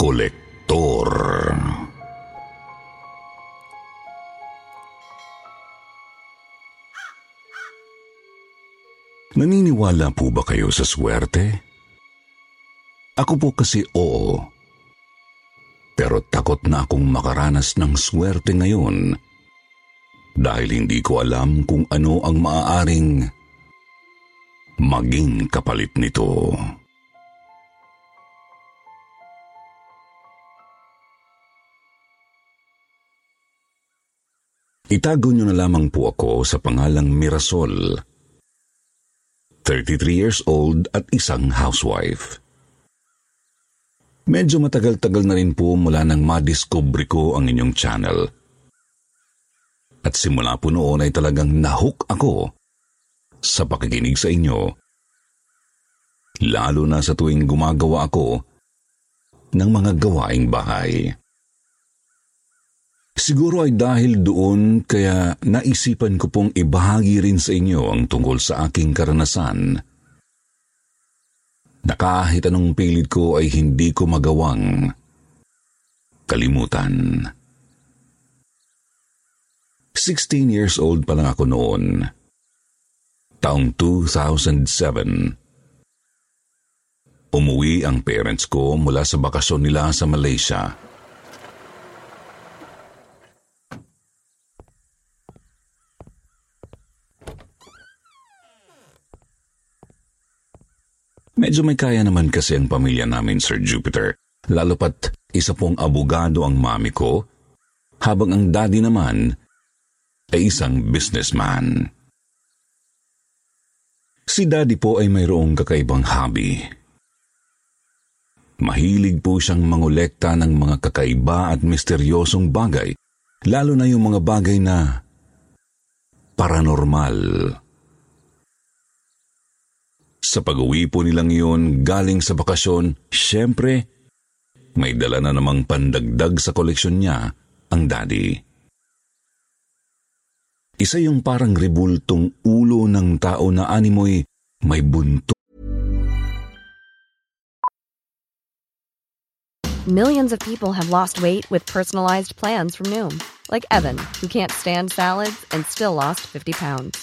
Kolektor. Naniniwala po ba kayo sa swerte? Ako po kasi oo. Pero takot na akong makaranas ng swerte ngayon dahil hindi ko alam kung ano ang maaaring maging kapalit nito. Itago niyo na lamang po ako sa pangalang Mirasol. 33 years old at isang housewife. Medyo matagal-tagal na rin po mula nang madiscover ko ang inyong channel. At simula po noon ay talagang nahook ako sa pakikinig sa inyo. Lalo na sa tuwing gumagawa ako ng mga gawaing bahay. Siguro ay dahil doon kaya naisipan ko pong ibahagi rin sa inyo ang tungkol sa aking karanasan. Na kahit anong pilit ko ay hindi ko magawang kalimutan. 16 years old pa lang ako noon. Taong 2007. Umuwi ang parents ko mula sa bakasyon nila sa Malaysia. Medyo may kaya naman kasi ang pamilya namin, Sir Jupiter. Lalo pat isa pong abogado ang mami ko, habang ang daddy naman ay isang businessman. Si daddy po ay mayroong kakaibang hobby. Mahilig po siyang mangolekta ng mga kakaiba at misteryosong bagay, lalo na yung mga bagay na paranormal. Sa pag-uwi po nilang yun galing sa bakasyon, syempre, may dala na namang pandagdag sa koleksyon niya ang daddy. Isa yung parang ribultong ulo ng tao na animoy may bunto. Millions of people have lost weight with personalized plans from Noom, like Evan, who can't stand salads and still lost 50 pounds.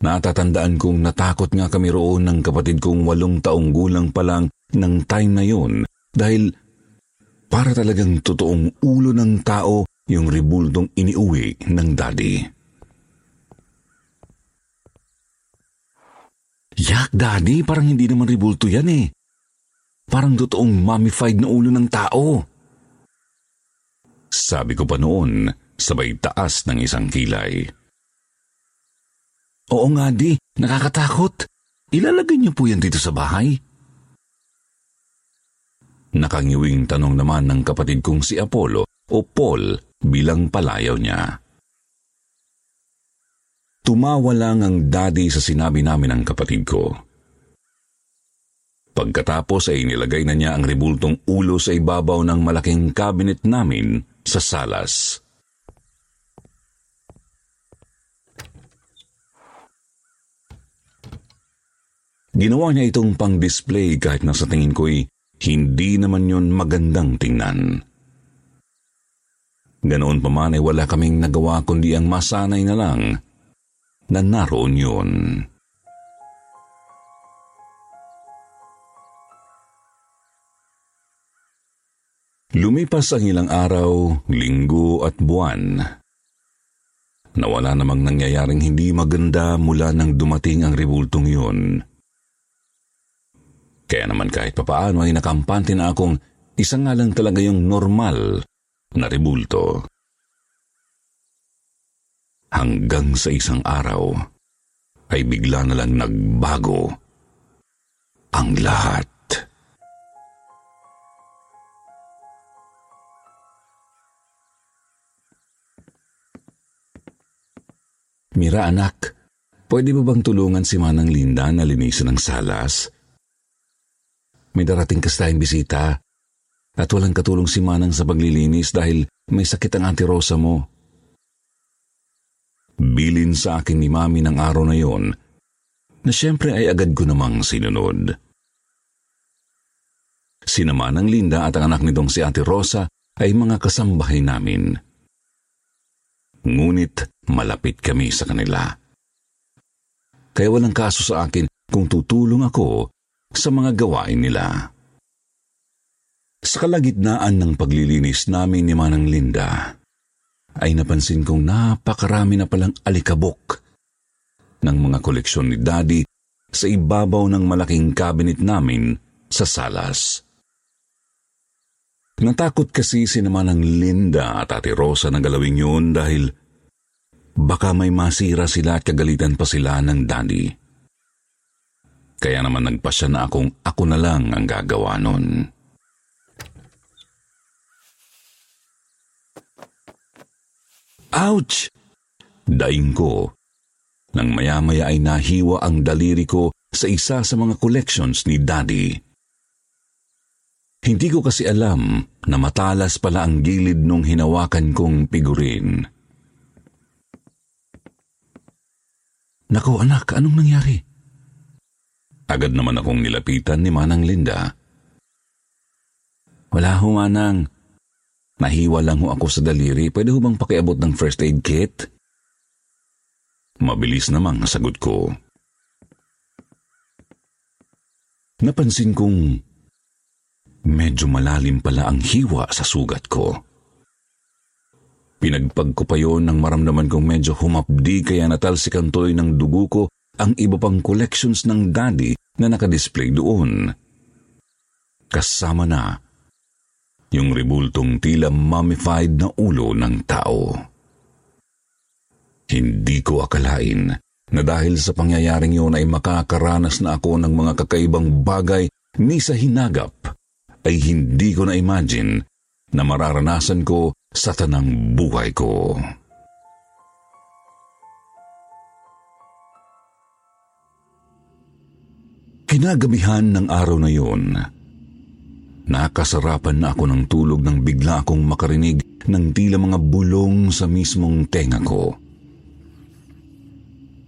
Natatandaan kong natakot nga kami roon ng kapatid kong walong taong gulang pa lang ng time na yun dahil para talagang totoong ulo ng tao yung ribuldong iniuwi ng daddy. Yak, daddy, parang hindi naman ribulto yan eh. Parang totoong mummified na ulo ng tao. Sabi ko pa noon, sabay taas ng isang kilay. Oo nga di, nakakatakot. Ilalagay niyo po yan dito sa bahay. Nakangiwing tanong naman ng kapatid kong si Apollo o Paul bilang palayaw niya. Tumawa lang ang daddy sa sinabi namin ng kapatid ko. Pagkatapos ay nilagay na niya ang ribultong ulo sa ibabaw ng malaking cabinet namin sa salas. Ginawa niya itong pang-display kahit na sa tingin ko'y hindi naman yon magandang tingnan. Ganoon pa man ay wala kaming nagawa kundi ang masanay na lang na naroon yun. Lumipas ang ilang araw, linggo at buwan. Nawala namang nangyayaring hindi maganda mula nang dumating ang ribultong yun. Kaya naman kahit papaano ay nakampante na akong isa nga lang talaga yung normal na rebulto. Hanggang sa isang araw ay bigla na lang nagbago ang lahat. Mira anak, pwede mo bang tulungan si Manang Linda na linisin ang salas? May darating kasi tayong bisita. At walang katulong si Manang sa paglilinis dahil may sakit ang Auntie Rosa mo. Bilin sa akin ni Mami ng araw na yon na siyempre ay agad ko namang sinunod. Sinama ng Linda at ang anak nitong si Ate Rosa ay mga kasambahay namin. Ngunit malapit kami sa kanila. Kaya walang kaso sa akin kung tutulong ako sa mga gawain nila. Sa kalagitnaan ng paglilinis namin ni Manang Linda, ay napansin kong napakarami na palang alikabok ng mga koleksyon ni Daddy sa ibabaw ng malaking cabinet namin sa salas. Natakot kasi si naman ng Linda at Ate Rosa na galawin yun dahil baka may masira sila at kagalitan pa sila ng daddy. Kaya naman nagpasya na akong ako na lang ang gagawa nun. Ouch! Daing ko. Nang maya-maya ay nahiwa ang daliri ko sa isa sa mga collections ni Daddy. Hindi ko kasi alam na matalas pala ang gilid nung hinawakan kong pigurin. Nako anak, anong nangyari? Agad naman akong nilapitan ni Manang Linda. Wala ho, Manang. Nahiwa lang ho ako sa daliri. Pwede ho bang pakiabot ng first aid kit? Mabilis namang sagot ko. Napansin kong medyo malalim pala ang hiwa sa sugat ko. Pinagpag ko pa yon nang maramdaman kong medyo humapdi kaya natalsikan to'y ng dugo ko ang iba pang collections ng daddy na nakadisplay doon. Kasama na yung ribultong tila mummified na ulo ng tao. Hindi ko akalain na dahil sa pangyayaring yun ay makakaranas na ako ng mga kakaibang bagay ni sa hinagap ay hindi ko na-imagine na mararanasan ko sa tanang buhay ko. Kinagabihan ng araw na yun, nakasarapan na ako ng tulog nang bigla akong makarinig ng tila mga bulong sa mismong tenga ko.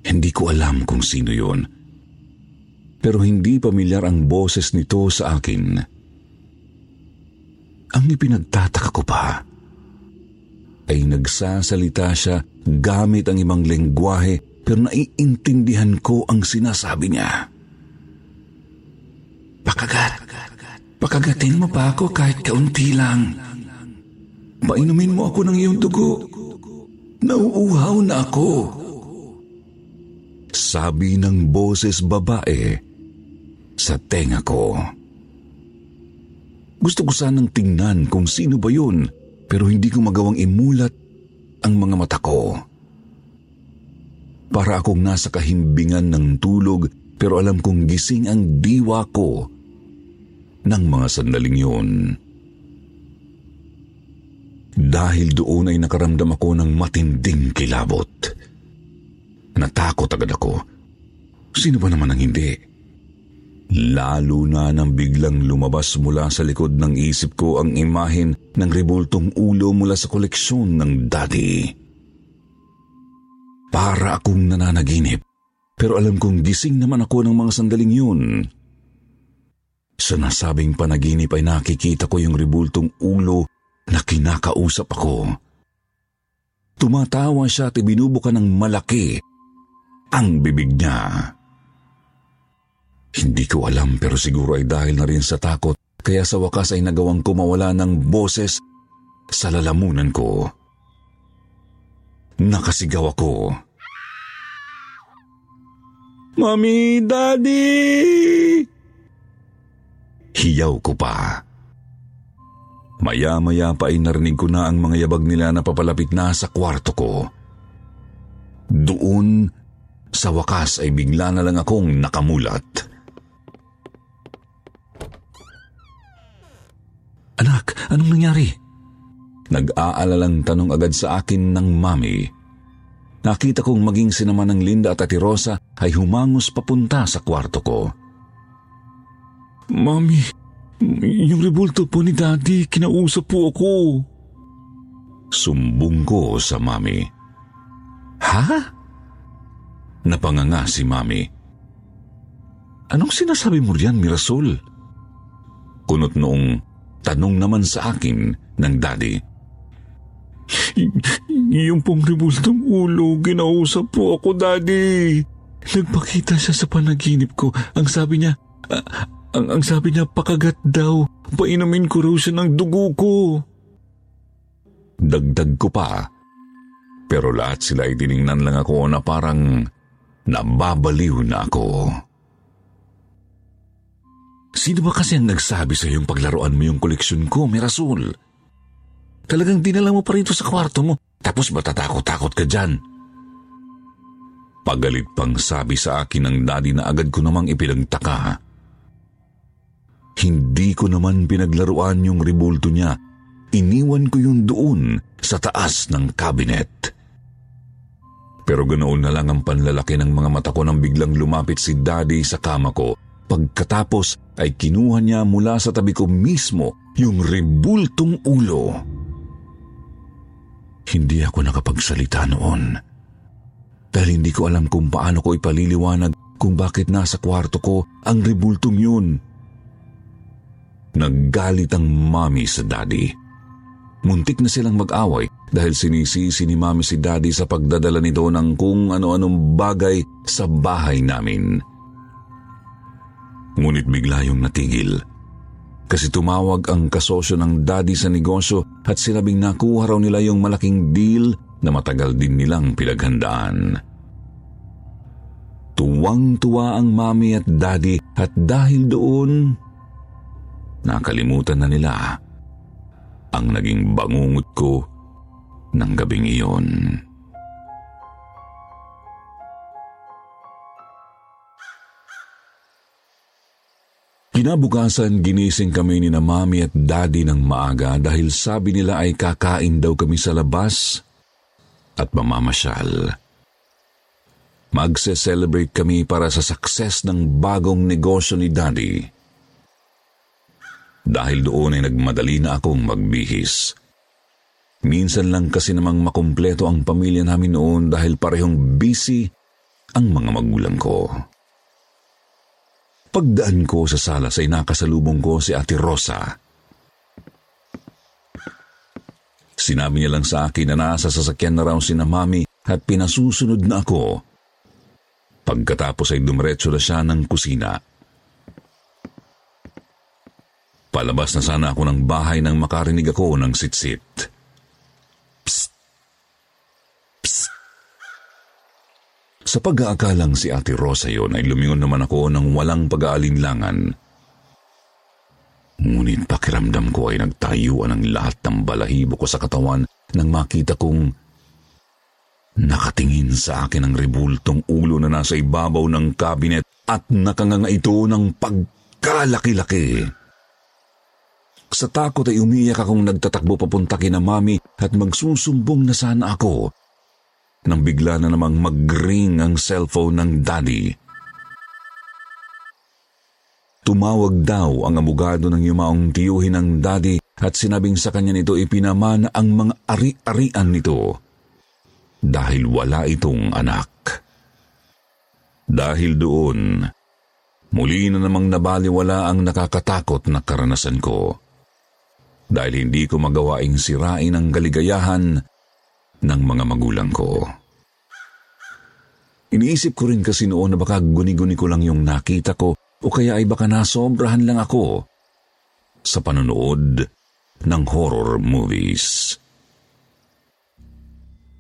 Hindi ko alam kung sino yon. Pero hindi pamilyar ang boses nito sa akin. Ang ipinagtataka ko pa ay nagsasalita siya gamit ang ibang lengguwahe pero naiintindihan ko ang sinasabi niya. Pakagat. Pakagatin mo pa ako kahit kaunti lang. Painumin mo ako ng iyong dugo. Nauuhaw na ako. Sabi ng boses babae sa tenga ko. Gusto ko sanang tingnan kung sino ba yun pero hindi ko magawang imulat ang mga mata ko. Para akong nasa kahimbingan ng tulog pero alam kong gising ang diwa ko ng mga sandaling yun. Dahil doon ay nakaramdam ako ng matinding kilabot. Natakot agad ako. Sino ba naman ang hindi? Lalo na nang biglang lumabas mula sa likod ng isip ko ang imahin ng ribultong ulo mula sa koleksyon ng daddy. Para akong nananaginip, pero alam kong gising naman ako ng mga sandaling yun. Sa nasabing panaginip ay nakikita ko yung ribultong ulo na kinakausap ako. Tumatawa siya at ibinubuka ng malaki ang bibig niya. Hindi ko alam pero siguro ay dahil na rin sa takot kaya sa wakas ay nagawang kumawala ng boses sa lalamunan ko. Nakasigaw ako. Mami, Daddy! Hiyaw ko pa. Maya-maya pa ay narinig ko na ang mga yabag nila na papalapit na sa kwarto ko. Doon, sa wakas ay bigla na lang akong nakamulat. Anak, anong nangyari? Nag-aalalang tanong agad sa akin ng mami. Nakita kong maging sinaman ng Linda at Ati Rosa ay humangos papunta sa kwarto ko. Mami, yung rebulto po ni Daddy, kinausap po ako. Sumbong ko sa Mami. Ha? Napanganga si Mami. Anong sinasabi mo riyan, Mirasol? Kunot noong tanong naman sa akin ng Daddy. Yung pong rebultong ulo, kinausap po ako, Daddy. Nagpakita siya sa panaginip ko. Ang sabi niya, uh, ang, ang sabi niya, pakagat daw. Painumin ko raw siya ng dugo ko. Dagdag ko pa. Pero lahat sila ay tiningnan lang ako na parang nababaliw na ako. Sino ba kasi ang nagsabi sa iyong paglaruan mo yung koleksyon ko, Mirasol? Talagang dinala mo pa rito sa kwarto mo, tapos matatakot-takot ka dyan. Pagalit pang sabi sa akin ng daddy na agad ko namang ipinagtaka. Hindi ko naman pinaglaruan yung ribulto niya. Iniwan ko yun doon sa taas ng cabinet. Pero ganoon na lang ang panlalaki ng mga mata ko nang biglang lumapit si daddy sa kama ko. Pagkatapos ay kinuha niya mula sa tabi ko mismo yung ribultong ulo. Hindi ako nakapagsalita noon. Dahil hindi ko alam kung paano ko ipaliliwanag kung bakit nasa kwarto ko ang ribultong yun. Naggalit ang mami sa daddy. Muntik na silang mag-away dahil sinisisi ni mami si daddy sa pagdadala nito ng kung ano-anong bagay sa bahay namin. Ngunit bigla yung natigil. Kasi tumawag ang kasosyo ng daddy sa negosyo at sinabing nakuha raw nila yung malaking deal na matagal din nilang pinaghandaan. Tuwang-tuwa ang mami at daddy at dahil doon, Nakalimutan na nila ang naging bangungot ko ng gabing iyon. Kinabukasan ginising kami ni na mami at daddy ng maaga dahil sabi nila ay kakain daw kami sa labas at mamamasyal. Magse-celebrate kami para sa success ng bagong negosyo ni daddy. Dahil doon ay nagmadali na akong magbihis. Minsan lang kasi namang makumpleto ang pamilya namin noon dahil parehong busy ang mga magulang ko. Pagdaan ko sa salas ay nakasalubong ko si Ate Rosa. Sinabi niya lang sa akin na nasa sasakyan na raw si na mami at pinasusunod na ako. Pagkatapos ay dumiretso na siya ng kusina. Palabas na sana ako ng bahay nang makarinig ako ng sitsit. Sa pag-aakalang si Ate Rosa yon ay lumingon naman ako ng walang pag-aalinlangan. Ngunit pakiramdam ko ay nagtayuan ang lahat ng balahibo ko sa katawan nang makita kong nakatingin sa akin ang ribultong ulo na nasa ibabaw ng kabinet at nakanganga ito ng pagkalaki-laki. Sa takot ay umiyak akong nagtatakbo papunta kina mami at magsusumbong na sana ako. Nang bigla na namang mag-ring ang cellphone ng daddy. Tumawag daw ang abogado ng yumaong tiyuhin ng daddy at sinabing sa kanya nito ipinamana ang mga ari-arian nito dahil wala itong anak. Dahil doon, muli na namang nabaliwala ang nakakatakot na karanasan ko. Dahil hindi ko magawaing sirain ang kaligayahan ng mga magulang ko. Iniisip ko rin kasi noon na baka guni-guni ko lang yung nakita ko o kaya ay baka nasobrahan lang ako sa panonood ng horror movies.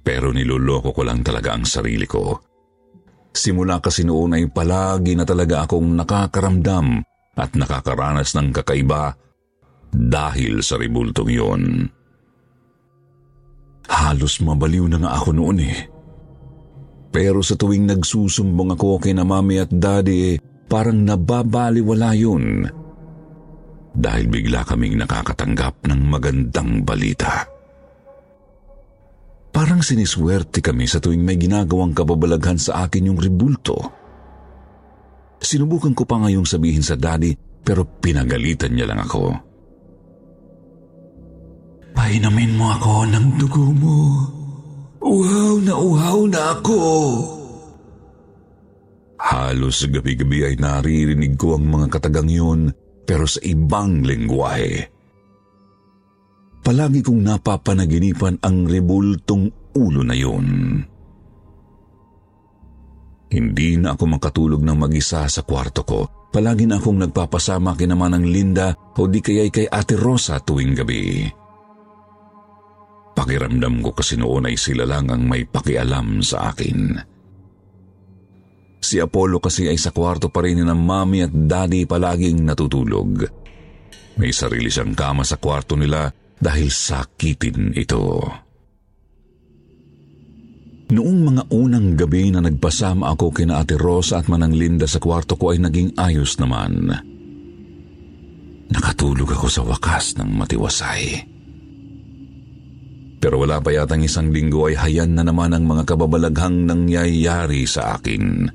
Pero niloloko ko lang talaga ang sarili ko. Simula kasi noon ay palagi na talaga akong nakakaramdam at nakakaranas ng kakaiba dahil sa ribultong yon. Halos mabaliw na nga ako noon eh. Pero sa tuwing nagsusumbong ako kay na mami at daddy eh, parang nababaliwala yun. Dahil bigla kaming nakakatanggap ng magandang balita. Parang siniswerte kami sa tuwing may ginagawang kababalaghan sa akin yung ribulto. Sinubukan ko pa ngayong sabihin sa daddy pero pinagalitan niya lang ako. Painamin mo ako ng dugo mo. Uhaw na uhaw na ako. Halos gabi-gabi ay naririnig ko ang mga katagang yun pero sa ibang lengguwahe. Palagi kong napapanaginipan ang rebultong ulo na yun. Hindi na ako makatulog ng mag-isa sa kwarto ko. Palagi na akong nagpapasama kinaman ng Linda o di kaya'y kay Ate Rosa tuwing gabi. Pakiramdam ko kasi noon ay sila lang ang may pakialam sa akin. Si Apollo kasi ay sa kwarto pa rin ng mami at daddy palaging natutulog. May sarili siyang kama sa kwarto nila dahil sakitin ito. Noong mga unang gabi na nagpasama ako kina Ate Rosa at Manang Linda sa kwarto ko ay naging ayos naman. Nakatulog ako sa wakas ng matiwasay. Pero wala pa yatang isang linggo ay hayan na naman ang mga kababalaghang nangyayari sa akin.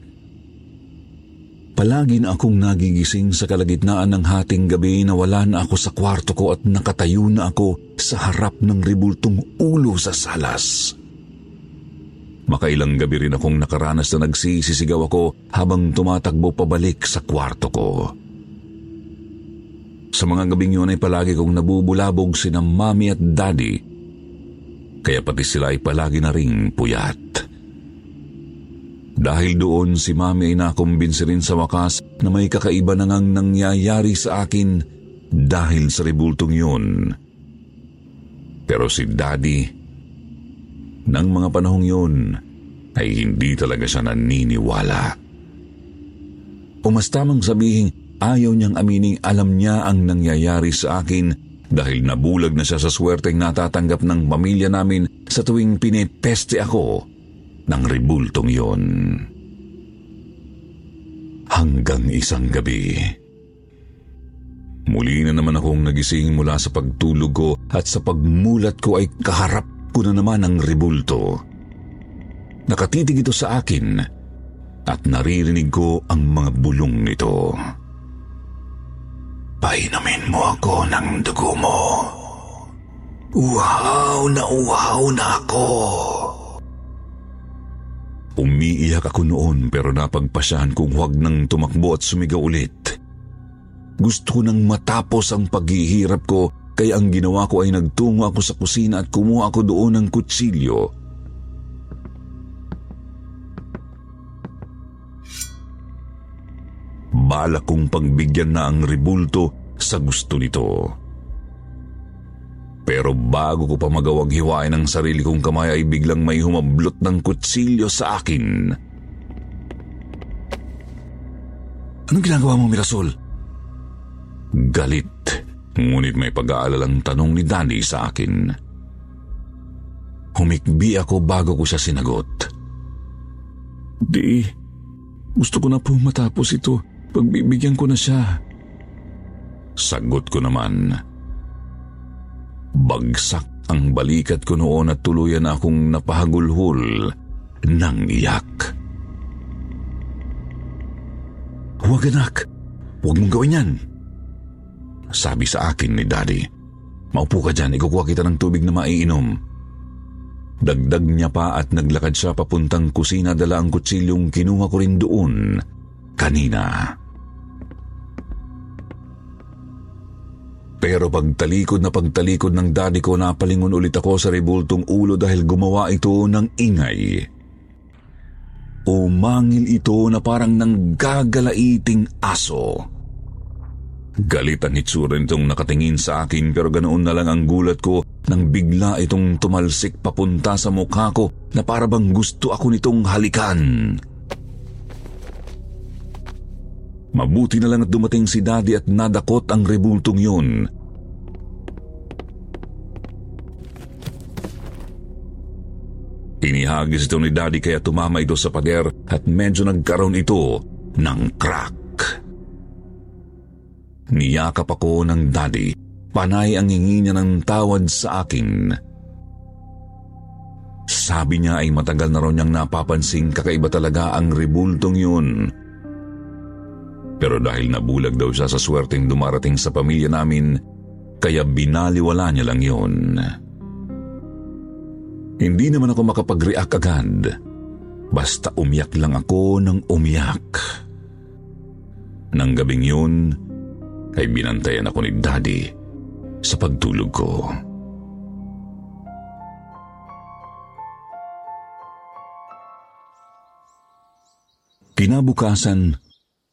Palagi akong nagigising sa kalagitnaan ng hating gabi na wala na ako sa kwarto ko at nakatayo na ako sa harap ng ribultong ulo sa salas. Makailang gabi rin akong nakaranas na nagsisisigaw ako habang tumatakbo pabalik sa kwarto ko. Sa mga gabing yun ay palagi kong nabubulabog si na mami at daddy, kaya pati sila ay palagi na ring puyat. Dahil doon si mami ay nakumbinsi rin sa wakas na may kakaiba na ngang nangyayari sa akin dahil sa rebultong yun. Pero si daddy, nang mga panahong yun, ay hindi talaga siya naniniwala. O mas tamang sabihin, ayaw niyang amining alam niya ang nangyayari sa akin dahil nabulag na siya sa swerteng natatanggap ng pamilya namin sa tuwing pinepeste ako ng ribultong yon. Hanggang isang gabi. Muli na naman akong nagising mula sa pagtulog ko at sa pagmulat ko ay kaharap ko na naman ang ribulto. Nakatitig ito sa akin at naririnig ko ang mga bulong nito. Painamin mo ako ng dugo mo. Uhaw na uhaw na ako. Umiiyak ako noon pero napagpasyahan kong huwag nang tumakbo at sumigaw ulit. Gusto nang matapos ang paghihirap ko kaya ang ginawa ko ay nagtungo ako sa kusina at kumuha ako doon ng kutsilyo. Bala kong pagbigyan na ang ribulto sa gusto nito. Pero bago ko pa magawang hiwain ang sarili kong kamay ay biglang may humablot ng kutsilyo sa akin. Anong ginagawa mo, Mirasol? Galit, ngunit may pag-aalalang tanong ni Danny sa akin. Humikbi ako bago ko siya sinagot. Di, gusto ko na po matapos ito. Pagbibigyan ko na siya. Sagot ko naman. Bagsak ang balikat ko noon at tuluyan akong napahagulhol ng iyak. Huwag anak, huwag mong gawin yan. Sabi sa akin ni Daddy. Maupo ka dyan, ikukuha kita ng tubig na maiinom. Dagdag niya pa at naglakad siya papuntang kusina dala ang kutsilyong kinuha ko rin doon kanina. Pero pagtalikod na pagtalikod ng daddy ko napalingon ulit ako sa rebultong ulo dahil gumawa ito ng ingay. Umangil ito na parang nanggagala'iting aso. Galit ang itsura nitong nakatingin sa akin pero ganoon na lang ang gulat ko nang bigla itong tumalsik papunta sa mukha ko na para bang gusto ako nitong halikan. Mabuti na lang at dumating si Daddy at nadakot ang rebultong yun. Inihagis ito ni Daddy kaya tumama ito sa pader at medyo nagkaroon ito ng crack. Niyakap ako ng daddy. Panay ang hingi niya ng tawad sa akin. Sabi niya ay matagal na ron niyang napapansing kakaiba talaga ang rebultong yun. Pero dahil nabulag daw siya sa swerteng dumarating sa pamilya namin, kaya binaliwala niya lang yun. Hindi naman ako makapag-react agad. Basta umiyak lang ako ng umiyak. Nang gabing yun, ay binantayan ako ni Daddy sa pagtulog ko. Kinabukasan,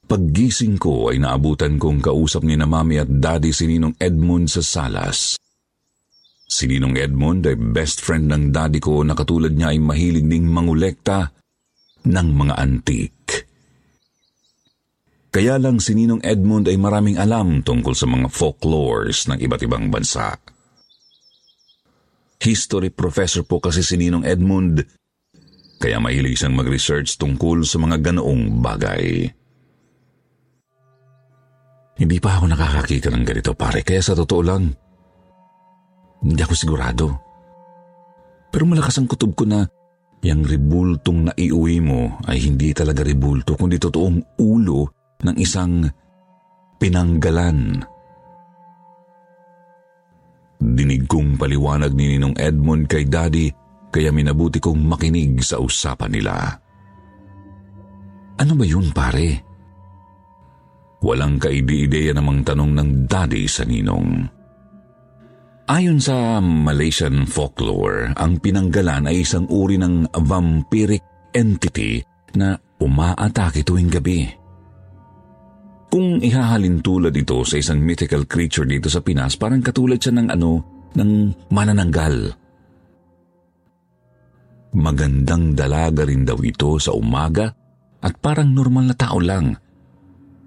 paggising ko ay naabutan kong kausap ni na mami at daddy si Ninong Edmund sa salas. Si Ninong Edmund ay best friend ng daddy ko na katulad niya ay mahilig ding mangulekta ng mga antique. Kaya lang si Ninong Edmund ay maraming alam tungkol sa mga folklores ng iba't ibang bansa. History professor po kasi si Ninong Edmund, kaya mahilig siyang mag-research tungkol sa mga ganoong bagay. Hindi pa ako nakakakita ng ganito pare, kaya sa totoo lang, hindi ako sigurado. Pero malakas ang kutob ko na yung ribultong na iuwi mo ay hindi talaga ribulto, kundi totoong ulo ng isang pinanggalan. Dinig kong paliwanag ni Ninong Edmond kay Daddy kaya minabuti kong makinig sa usapan nila. Ano ba yun pare? Walang kaide-ideya namang tanong ng Daddy sa Ninong. Ayon sa Malaysian folklore, ang pinanggalan ay isang uri ng vampiric entity na umaatake tuwing gabi. Kung ihahalin tulad ito sa isang mythical creature dito sa Pinas, parang katulad siya ng ano, ng manananggal. Magandang dalaga rin daw ito sa umaga at parang normal na tao lang.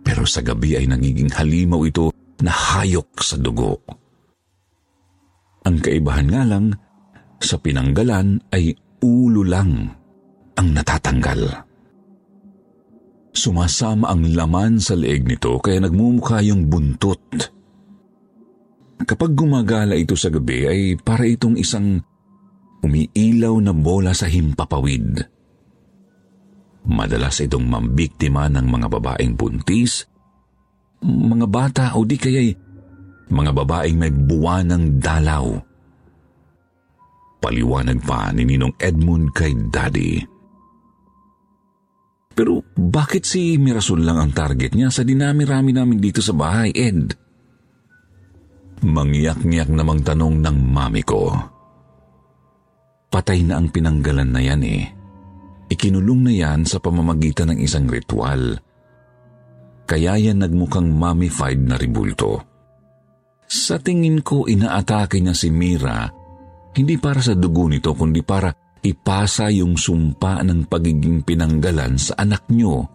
Pero sa gabi ay nagiging halimaw ito na hayok sa dugo. Ang kaibahan nga lang, sa pinanggalan ay ulo lang ang natatanggal. Sumasama ang laman sa leeg nito kaya nagmumukha yung buntot. Kapag gumagala ito sa gabi ay para itong isang umiilaw na bola sa himpapawid. Madalas itong mambiktima ng mga babaeng buntis, mga bata o di kaya'y mga babaeng may buwan ng dalaw. Paliwanag pa ni Ninong Edmund kay Daddy. Pero bakit si Mirasol lang ang target niya sa dinami-rami namin dito sa bahay, Ed? Mangyak-ngyak namang tanong ng mami ko. Patay na ang pinanggalan na yan eh. Ikinulong na yan sa pamamagitan ng isang ritual. Kaya yan nagmukhang mummified na ribulto. Sa tingin ko, inaatake niya si Mira hindi para sa dugo nito kundi para ipasa yung sumpa ng pagiging pinanggalan sa anak nyo.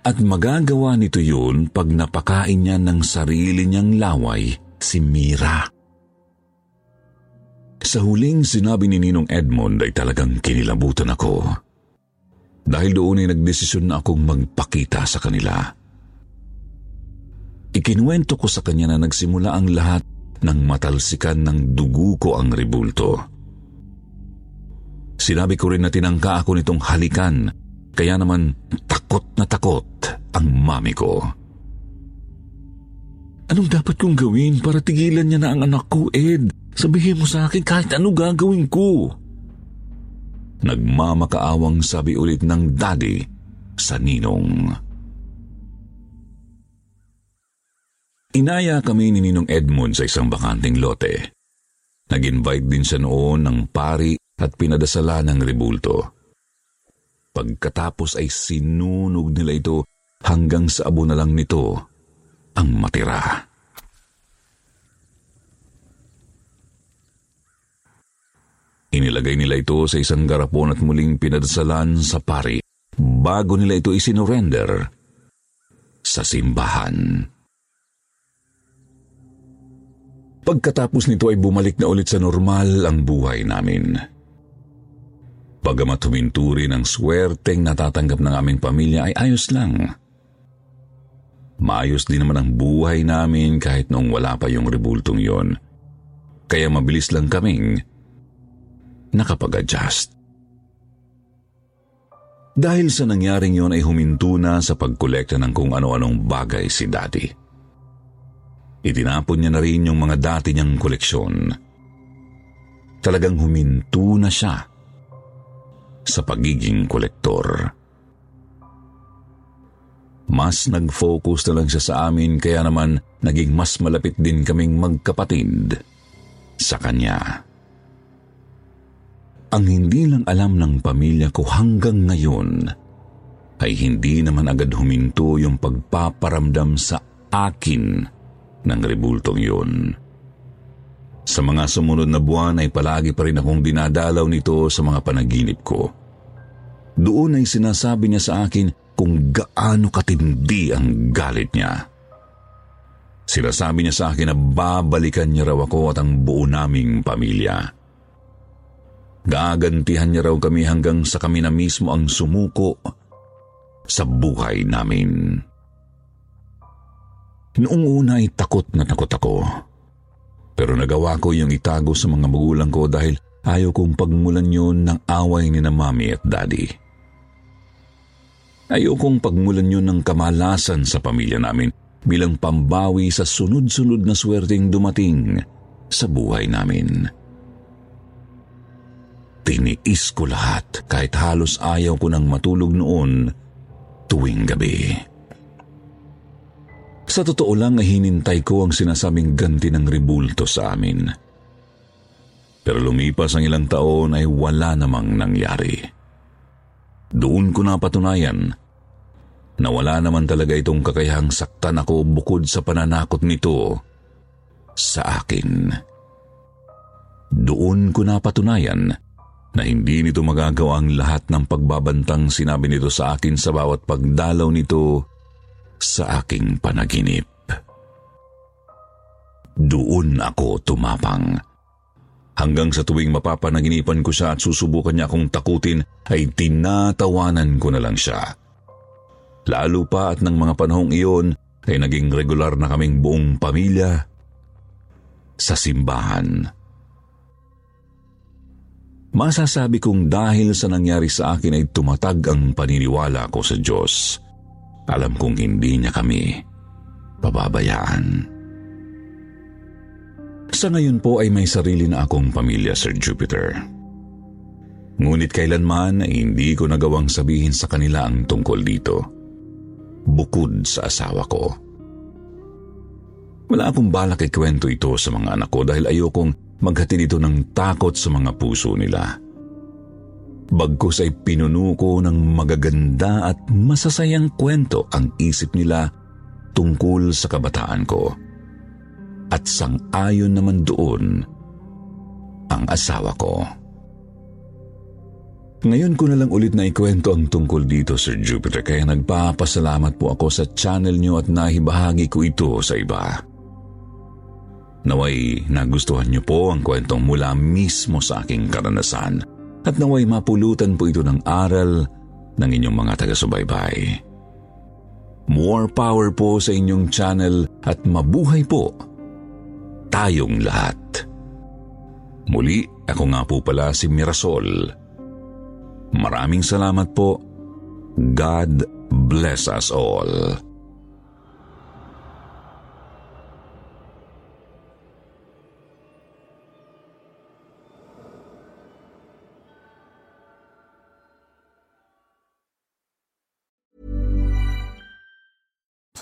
At magagawa nito yun pag napakain niya ng sarili niyang laway si Mira. Sa huling sinabi ni Ninong Edmond ay talagang kinilabutan ako. Dahil doon ay nagdesisyon na akong magpakita sa kanila. Ikinuwento ko sa kanya na nagsimula ang lahat nang matalsikan ng dugo ko ang ribulto. Sinabi ko rin na tinangka ako nitong halikan, kaya naman takot na takot ang mami ko. Anong dapat kong gawin para tigilan niya na ang anak ko, Ed? Sabihin mo sa akin kahit ano gagawin ko. Nagmamakaawang sabi ulit ng daddy sa ninong. Inaya kami ni Ninong Edmund sa isang bakanting lote. Nag-invite din siya noon ng pari at pinadasala ng ribulto. Pagkatapos ay sinunog nila ito hanggang sa abo na lang nito ang matira. Inilagay nila ito sa isang garapon at muling pinadasalan sa pari bago nila ito isinurrender sa simbahan. Pagkatapos nito ay bumalik na ulit sa normal ang buhay namin. Pagamat huminto rin ang swerteng natatanggap ng aming pamilya ay ayos lang. Maayos din naman ang buhay namin kahit noong wala pa yung rebultong yon. Kaya mabilis lang kaming nakapag-adjust. Dahil sa nangyaring yon ay huminto na sa pagkolekta ng kung ano-anong bagay si Daddy. Itinapon niya na rin yung mga dati niyang koleksyon. Talagang huminto na siya sa pagiging kolektor. Mas nag-focus na lang siya sa amin kaya naman naging mas malapit din kaming magkapatid sa kanya. Ang hindi lang alam ng pamilya ko hanggang ngayon ay hindi naman agad huminto yung pagpaparamdam sa akin ng rebultong yun. Sa mga sumunod na buwan ay palagi pa rin akong dinadalaw nito sa mga panaginip ko. Doon ay sinasabi niya sa akin kung gaano katindi ang galit niya. Sinasabi niya sa akin na babalikan niya raw ako at ang buo naming pamilya. Gagantihan niya raw kami hanggang sa kami na mismo ang sumuko sa buhay namin. Noong una ay takot na takot ako. Pero nagawa ko yung itago sa mga magulang ko dahil ayaw kong pagmulan yun ng away ni na mami at daddy. Ayaw kong pagmulan yun ng kamalasan sa pamilya namin bilang pambawi sa sunod-sunod na swerteng dumating sa buhay namin. Tiniis ko lahat kahit halos ayaw ko nang matulog noon tuwing gabi. Sa totoo lang ay hinintay ko ang sinasabing ganti ng ribulto sa amin. Pero lumipas ang ilang taon ay wala namang nangyari. Doon ko napatunayan na wala naman talaga itong kakayahang saktan ako bukod sa pananakot nito sa akin. Doon ko napatunayan na hindi nito magagawa ang lahat ng pagbabantang sinabi nito sa akin sa bawat pagdalaw nito sa aking panaginip. Doon ako tumapang. Hanggang sa tuwing mapapanaginipan ko siya at susubukan niya akong takutin, ay tinatawanan ko na lang siya. Lalo pa at ng mga panahong iyon ay naging regular na kaming buong pamilya sa simbahan. Masasabi kong dahil sa nangyari sa akin ay tumatag ang paniniwala ko sa Diyos. Alam kong hindi niya kami pababayaan. Sa ngayon po ay may sarili na akong pamilya, Sir Jupiter. Ngunit kailanman ay hindi ko nagawang sabihin sa kanila ang tungkol dito. Bukod sa asawa ko. Wala akong balak ikwento ito sa mga anak ko dahil ayokong maghatid ito ng takot sa mga puso nila. Bagkus ay pinuno ko ng magaganda at masasayang kwento ang isip nila tungkol sa kabataan ko. At sang-ayon naman doon ang asawa ko. Ngayon ko na lang ulit na ikwento ang tungkol dito, Sir Jupiter, kaya nagpapasalamat po ako sa channel niyo at nahibahagi ko ito sa iba. Naway nagustuhan niyo po ang kwentong mula mismo sa aking karanasan at naway mapulutan po ito ng aral ng inyong mga taga-subaybay. More power po sa inyong channel at mabuhay po tayong lahat. Muli, ako nga po pala si Mirasol. Maraming salamat po. God bless us all.